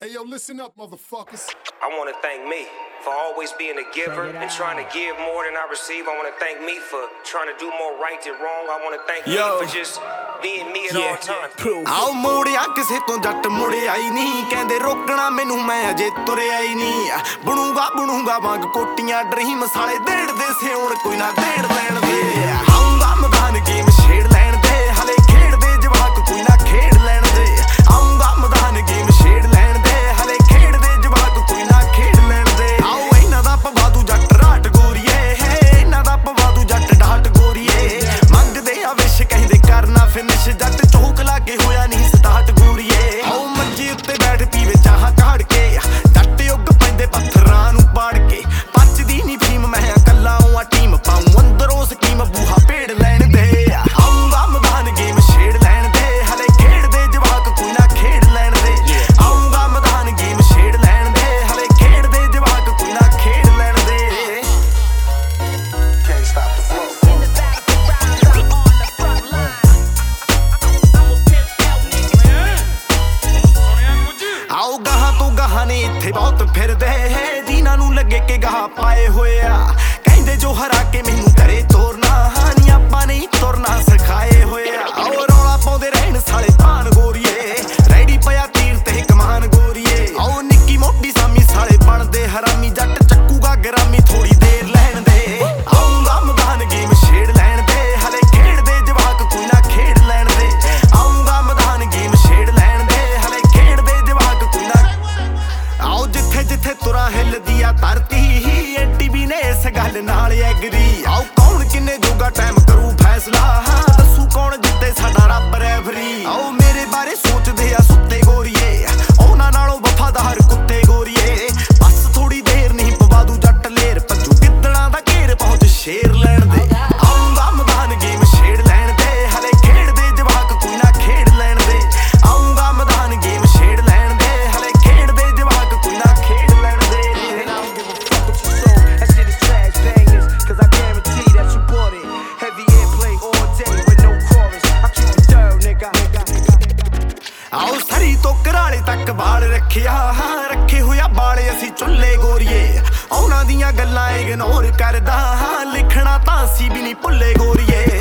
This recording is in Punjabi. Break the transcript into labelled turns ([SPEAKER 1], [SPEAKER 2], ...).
[SPEAKER 1] Hey, yo, listen up, motherfuckers.
[SPEAKER 2] I want to thank me for always being a giver and trying to give more than I receive. I want to thank me for trying to do more right than wrong. I want to thank
[SPEAKER 3] Yo.
[SPEAKER 2] me for just being me at all times.
[SPEAKER 3] ਆਓ ਮੋੜਿਆ ਕਿਸੇ ਤੋਂ ਜੱਟ ਮੁੜਿਆ ਹੀ ਨਹੀਂ ਕਹਿੰਦੇ ਰੋਕਣਾ ਮੈਨੂੰ ਮੈਂ ਅਜੇ ਤੁਰਿਆ ਹੀ ਨਹੀਂ ਬਣੂਗਾ ਬਣੂਗਾ ਵਾਂਗ ਕੋਟੀਆਂ ਡ੍ਰੀਮ ਸਾਲੇ ਦੇੜਦੇ ਸਿਉਣ ਕੋਈ ਨਾ ਦੇੜ ਲੈਣ ਦੇ ਗਾਹਾਂ ਇੱਥੇ ਬਹੁਤ ਫਿਰਦੇ ਹੈ। ਜਿਨ੍ਹਾਂ ਨੂੰ ਲੱਗੇ ਕਿ ਗਾਹ ਪਾਏ ਹੋਏ ਆ। ਕਹਿੰਦੇ ਜੋ ਹਰਾ ਕੇ ਮੈਨੂੰ ਕਰੇ ਤੋਰਨਾ, ਹਾਨੀ ਆਪਾਂ ਨਹੀਂ ਤੁਰਨਾ, ਸਿਖਾਏ ਹੋਏ ਆ। ਆਓ ਰੌਲਾ ਪਾਉਂਦੇ ਰਹਿਣ ਸਾਲੇ ਤਾਨ ਗੋਰੀਏ। ਰੈਡੀ ਪਿਆ ਤੀਰ ਤੇ ਕਮਾਨ ਗੋਰੀਏ। ਆਓ ਨਿੱਕੀ ਮੋਟੀ ਸਾਮੀ ਸਾਲੇ ਬਣਦੇ, ਹਰਾਮੀ ਜੱਟ ਚੱਕੂਗਾ, ਗਰਾਮੀ ਥੋੜੀ ਦੇਰ ਟਾਈਮ ਕਰੂ ਫੈਸਲਾ। ਹਾਂ ਦੱਸੂ ਕੌਣ ਜਿੱਤੇ ਸਾਡਾ ਰੱਬ ਰੈਫਰੀ ਆਓ ਮੇਰੇ ਬਾਰੇ ਸੋਚਦੇ ਆ ਆਓ ਸਰੀ ਤੋਂ ਕਰਾਲੇ ਤੱਕ ਵਾਲ ਰੱਖਿਆ। ਹਾਂ, ਰੱਖੇ ਹੋਇਆ ਬਾਲੇ ਅਸੀਂ ਚੁੱਲੇ ਗੋਰੀਏ। ਉਹਨਾਂ ਦੀਆਂ ਗੱਲਾਂ ਇਗਨੋਰ ਕਰਦਾ। ਹਾਂ, ਲਿਖਣਾ ਤਾਂ ਅਸੀਂ ਵੀ ਨਹੀਂ ਭੁੱਲੇ ਗੋਰੀਏ। ਆਓ